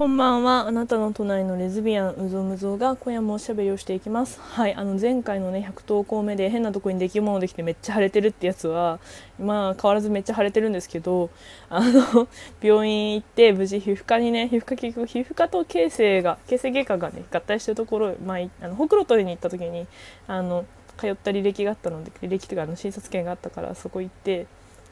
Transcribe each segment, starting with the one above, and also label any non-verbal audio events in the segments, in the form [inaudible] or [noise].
こんばんは。あなたの隣のレズビアン、うぞむぞが今夜もおしゃべりをしていきます。はい。あの、前回のね、100投稿目で変なとこに出来物できてめっちゃ腫れてるってやつは、まあ、変わらずめっちゃ腫れてるんですけど、あの、[laughs] 病院行って無事皮膚科にね、皮膚科結局、皮膚科と形成が、形成外科がね、合体してるところ、まあ、あの、ほくろ取りに行った時に、あの、通った履歴があったので、履歴とかあの診察券があったから、そこ行って、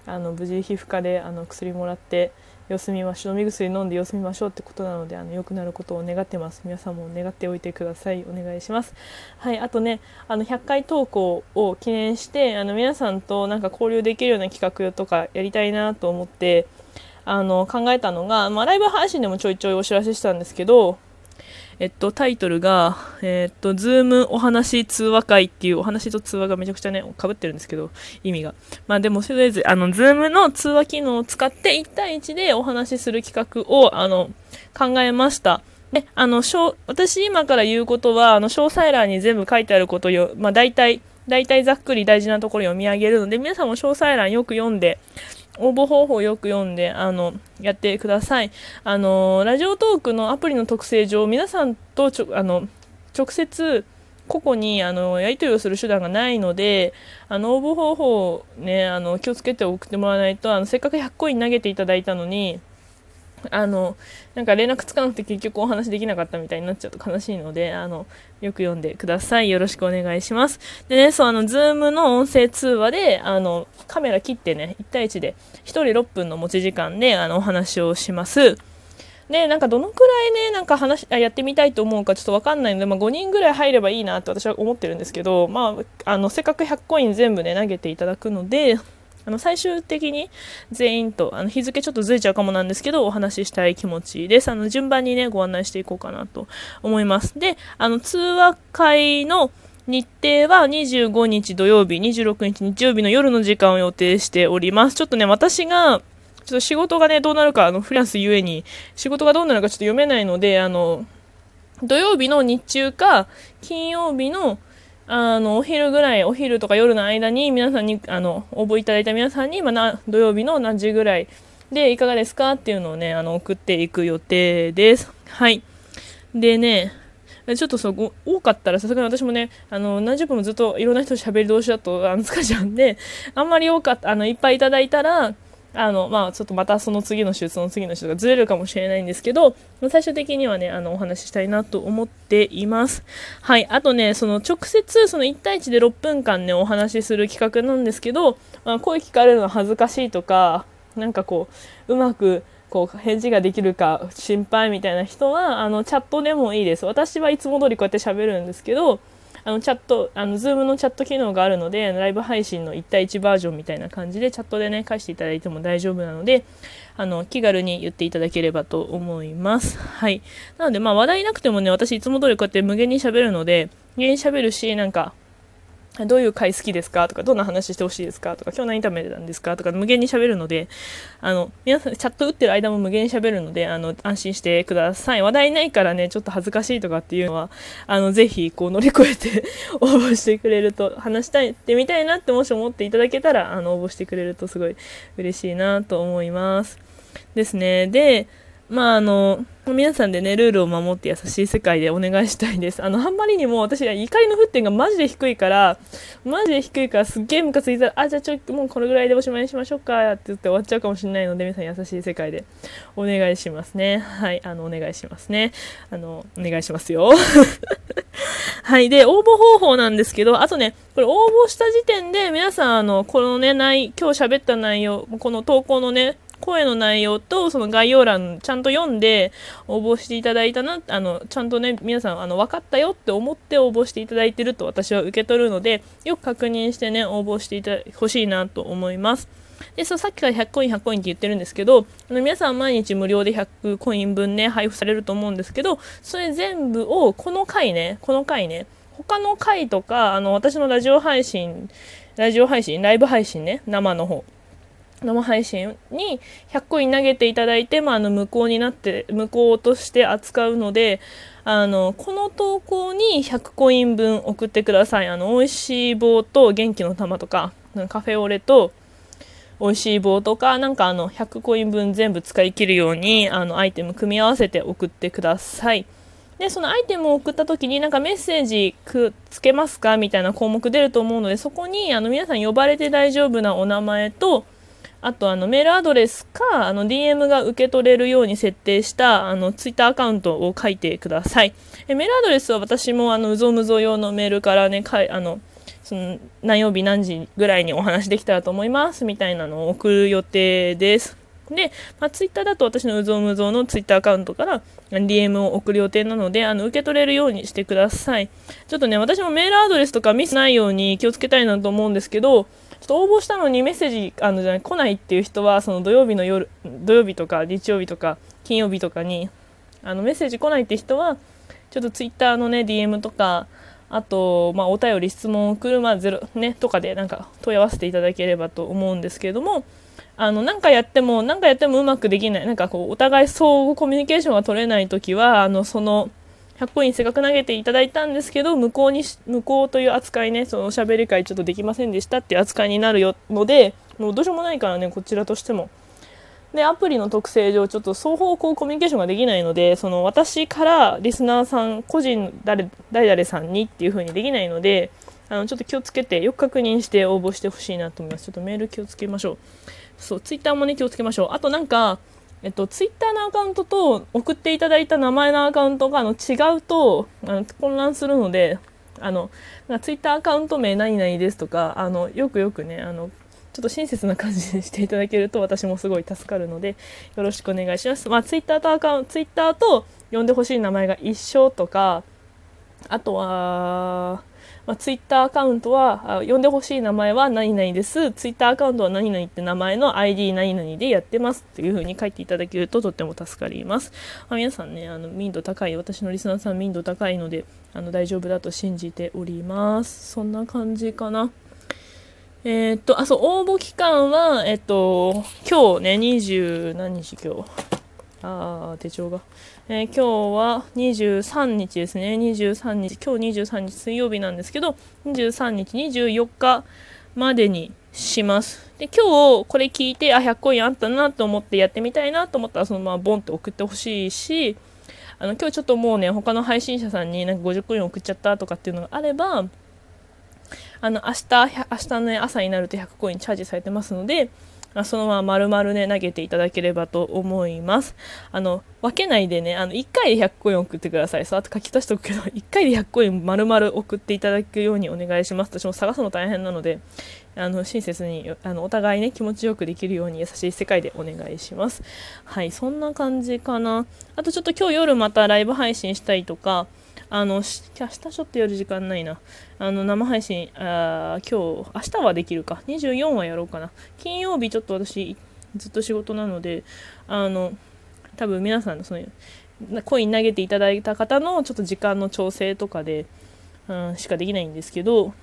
あの無事皮膚科であの薬もらって様子見ましょう。飲み薬飲んで様子見ましょうってことなのであの良くなることを願ってます。皆さんも願っておいてください。お願いします。はい。あとねあの100回投稿を記念してあの皆さんとなんか交流できるような企画とかやりたいなと思ってあの考えたのが、まあ、ライブ配信でもちょいちょいお知らせしたんですけどえっと、タイトルが、えっと、ズームお話通話会っていうお話と通話がめちゃくちゃね、被ってるんですけど、意味が。まあでも、とりあえず、あの、ズームの通話機能を使って1対1でお話しする企画を、あの、考えました。で、あの、私今から言うことは、あの、詳細欄に全部書いてあることよ、まあ大体、大体ざっくり大事なところ読み上げるので、皆さんも詳細欄よく読んで、応募方法をよく読んで、あの、やってください。あの、ラジオトークのアプリの特性上、皆さんとちょ、あの、直接、個々にあのやり取りをする手段がないので、あの応募方法を、ね、あの気をつけて送ってもらわないとあのせっかく100コイン投げていただいたのにあのなんか連絡つかなくて結局お話できなかったみたいになっちゃうと悲しいのであのよく読んでください。よろしくお願いします。でねそうあのズームの音声通話であのカメラ切ってね1対1で1人6分の持ち時間であのお話をします。でなんかどのくらいねなんか話あやってみたいと思うかちょっと分かんないので、まあ、5人ぐらい入ればいいなって私は思ってるんですけど、まあ、あのせっかく100コイン全部ね投げていただくのであの最終的に全員とあの日付ちょっとずれちゃうかもなんですけどお話ししたい気持ちです。あの順番にねご案内していこうかなと思います。で、あの通話会の日程は25日土曜日、26日日曜日の夜の時間を予定しております。ちょっとね、私がちょっと仕事がね、どうなるか、あの、フランスゆえに、仕事がどうなるかちょっと読めないので、あの、土曜日の日中か、金曜日のあの、お昼ぐらい、お昼とか夜の間に皆さんに、あの、応募いただいた皆さんに、まあ、な土曜日の何時ぐらいでいかがですか？っていうのをね、あの、送っていく予定です。はい。でね、ちょっとそう、多かったらさすがに私もね、あの、何十分もずっといろんな人と喋り同士だと、あの、疲れちゃうんで、あんまり多かった、あの、いっぱいいただいたら、あの、まあ、ちょっとまたその次の週、その次の週がずれるかもしれないんですけど、最終的にはね、あの、お話ししたいなと思っています。はい。あとね、その直接、その1対1で6分間ね、お話しする企画なんですけど、まあ、声聞かれるの恥ずかしいとか、なんかこう、うまく、こう返事ができるか心配みたいな人はあのチャットでもいいです私はいつも通りこうやって喋るんですけどあのチャット、あの、ズームのチャット機能があるので、ライブ配信の1対1バージョンみたいな感じで、チャットでね、返していただいても大丈夫なので、あの、気軽に言っていただければと思います。はい。なので、まあ、話題なくてもね、私いつも通りこうやって無限にしゃべるので、無限にしゃべるし、なんか、どういう回好きですかとか、どんな話してほしいですかとか、今日何食べたんですかとか、無限に喋るので、あの、皆さん、チャット打ってる間も無限に喋るので、あの、安心してください。話題ないからね、ちょっと恥ずかしいとかっていうのは、あの、ぜひ、こう、乗り越えて応募してくれると、話したいってみたいなってもし思っていただけたら、あの、応募してくれるとすごい嬉しいなと思います。ですね。で、まあ、あの、皆さんでね、ルールを守って優しい世界でお願いしたいです。あの、あんまりにも私は怒りの沸点がマジで低いから、マジで低いからすっげえムカついたら、あ、じゃあちょっともうこれぐらいでおしまいにしましょうか、って言って終わっちゃうかもしれないので、皆さん優しい世界でお願いしますね。はい、あの、お願いしますね。あの、お願いしますよ。[laughs] はい。で、応募方法なんですけど、あとね、これ応募した時点で皆さん、あの、このね、内、今日喋った内容、この投稿のね、声の内容とその概要欄ちゃんと読んで応募していただいたなあのちゃんとね皆さんあの分かったよって思って応募していただいてると私は受け取るのでよく確認してね応募していたほしいなと思います。でそうさっきから100コイン100コインって言ってるんですけどあの皆さん毎日無料で100コイン分ね配布されると思うんですけどそれ全部をこの回ねこの回ね他の回とかあの私のラジオ配信ラジオ配信ライブ配信ね生の方生配信に100コイン投げていただいて、まあ、あの無効になって無効として扱うのであのこの投稿に100コイン分送ってくださいあの美味しい棒と元気の玉とかカフェオレと美味しい棒とか、なんかあの、100コイン分全部使い切るように、あの、アイテム組み合わせて送ってください。で、そのアイテムを送った時になんかメッセージくっつけますか？みたいな項目出ると思うので、そこにあの皆さん呼ばれて大丈夫なお名前と、あとあのメールアドレスかあの DM が受け取れるように設定したあのツイッターアカウントを書いてください。えメールアドレスは私もあのうぞうむぞ用のメールからねかいあのその何曜日何時ぐらいにお話できたらと思いますみたいなのを送る予定です。で、まあ、ツイッターだと私のうぞうむぞうのツイッターアカウントから DM を送る予定なので、あの、受け取れるようにしてください。ちょっとね、私もメールアドレスとかミスないように気をつけたいなと思うんですけど、ちょっと応募したのにメッセージあのじゃない来ないっていう人はその土曜日の夜土曜日とか日曜日とか金曜日とかにあのメッセージ来ないって人はちょっとツイッターのね DM とかあと、まあ、お便り質問を送る、まあゼロね、とかでなんか問い合わせていただければと思うんですけれどもあの何かやっても何かやってもうまくできない。なんかこうお互い相互コミュニケーションが取れない時はあのその100コインせっかく投げていただいたんですけど向こうに向こうという扱いねそのおしゃべり会ちょっとできませんでしたっていう扱いになるよのでもうどうしようもないからねこちらとしても。でアプリの特性上ちょっと双方向コミュニケーションができないのでその私からリスナーさん個人誰誰々さんにっていう風にできないのであのちょっと気をつけてよく確認して応募してほしいなと思います。ちょっとメール気をつけましょう。そうツイッターもね気をつけましょうあとなんかえっと、ツイッターのアカウントと送っていただいた名前のアカウントがあの違うとあの混乱するのであのツイッターアカウント名何々ですとかあのよくよくねあのちょっと親切な感じにしていただけると私もすごい助かるのでよろしくお願いします。まあ、ツイッターとアカウントツイッターと呼んでほしい名前が一緒とかあとはまあ、ツイッターアカウントは、呼んでほしい名前は何々です。ツイッターアカウントは何々って名前の ID 何々でやってますっていう風に書いていただけるととっても助かります。まあ、皆さんね、あの、民度高い、私のリスナーさん民度高いので、あの、大丈夫だと信じております。そんな感じかな。えー、っと、あ、そう、応募期間は、えっと、今日ね、20何日今日？あ手帳が。えー、今日は23日ですね。23日、今日23日水曜日なんですけど、23日、24日までにします。で、今日これ聞いて、あ、100コインあったなと思ってやってみたいなと思ったら、そのままボンって送ってほしいし、あの、今日ちょっともうね、他の配信者さんになんか50コイン送っちゃったとかっていうのがあれば、あの、明日、明日の、ね、朝になると100コインチャージされてますので、そのまま丸々ね、投げていただければと思います。あの、分けないでね、あの、1回で100コイン送ってください。そう、あと書き足しておくけど、[laughs] 1回で100コイン丸々送っていただくようにお願いします。私も探すの大変なので、あの、親切に、あの、お互いね、気持ちよくできるように優しい世界でお願いします。はい、そんな感じかな。あとちょっと今日夜またライブ配信したいとか、あの、明日ちょっとやる時間ないな。あの、生配信、あ今日、明日はできるか。24はやろうかな。金曜日ちょっと私、ずっと仕事なので、あの、多分皆さんのその、コイン投げていただいた方のちょっと時間の調整とかで、うん、しかできないんですけど、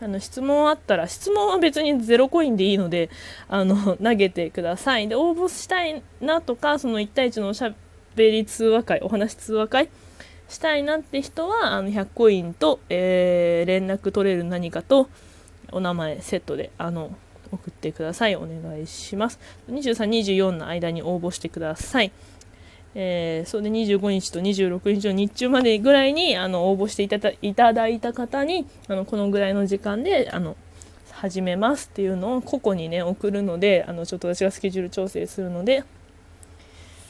あの質問あったら質問は別にゼロコインでいいのであの投げてくださいで応募したいなとかその1対1のおしゃべり通話会お話通話会したいなって人はあの100コインと、えー、連絡取れる何かとお名前セットであの送ってください。お願いします。23、24の間に応募してください。えー、それで25日と26日の日中までぐらいにあの応募していただいただいた方にあのこのぐらいの時間であの始めますっていうのを個々にね送るのであのちょっと私がスケジュール調整するので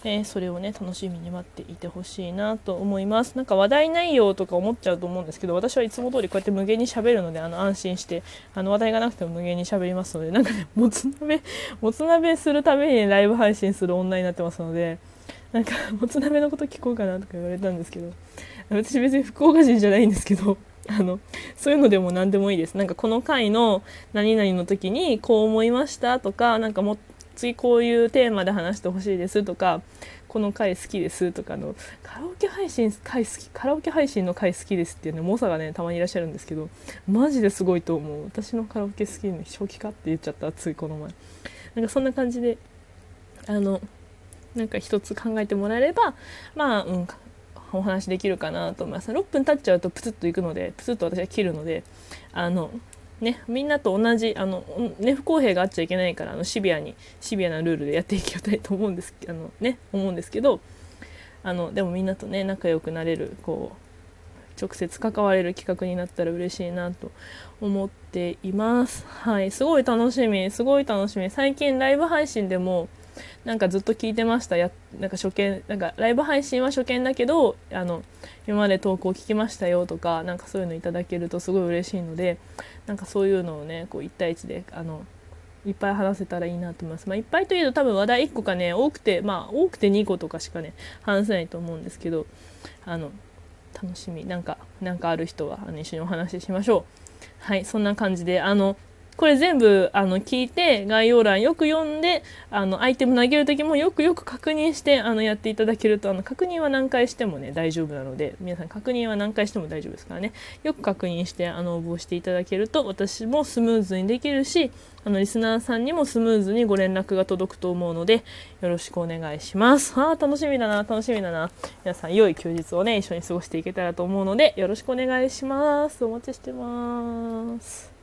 えー、それをね楽しみに待っていてほしいなと思います。なんか話題内容とか思っちゃうと思うんですけど私はいつも通りこうやって無限に喋るのであの安心してあの話題がなくても無限に喋りますのでなんかねもつ鍋 [laughs] もつ鍋するためにライブ配信する女になってますのでなんか [laughs] もつ鍋のこと聞こうかなとか言われたんですけど私別に福岡人じゃないんですけど [laughs] あのそういうのでも何でもいいです。なんかこの回の何々の時にこう思いましたとかなんかも次こういうテーマで話してほしいですとかこの回好きですとかのカラオケ配信回好きカラオケ配信の回好きですっていうね猛者がねたまにいらっしゃるんですけどマジですごいと思う。私のカラオケ好きね正気かって言っちゃったついこの前。なんかそんな感じであのなんか一つ考えてもらえればまあうんお話できるかなと思います。6分経っちゃうとプツッといくのでプツッと私は切るのであのねみんなと同じあの、ね、不公平があっちゃいけないからあのシビアにシビアなルールでやっていきたいと思うんですあの、ね、思うんですけどあのでもみんなとね仲良くなれるこう直接関われる企画になったら嬉しいなと思っています。はい、すごい楽しみ、すごい楽しみ。最近ライブ配信でもなんかずっと聞いてましたやなんか初見なんかライブ配信は初見だけどあの今まで投稿聞きましたよとかなんかそういうのいただけるとすごい嬉しいのでなんかそういうのをねこう1対1であのいっぱい話せたらいいなと思います。まあ、いっぱいというと多分話題1個かね多くてまあ多くて2個とかしかね話せないと思うんですけどあの楽しみなんかなんかある人はあの一緒にお話ししましょう。はいそんな感じであのこれ全部あの聞いて概要欄よく読んであのアイテム投げる時もよくよく確認してあのやっていただけるとあの確認は何回してもね大丈夫なので皆さん確認は何回しても大丈夫ですからねよく確認してあの応募していただけると私もスムーズにできるしあのリスナーさんにもスムーズにご連絡が届くと思うのでよろしくお願いします。[laughs] あ楽しみだな楽しみだな皆さん良い休日をね一緒に過ごしていけたらと思うのでよろしくお願いします。お待ちしてます。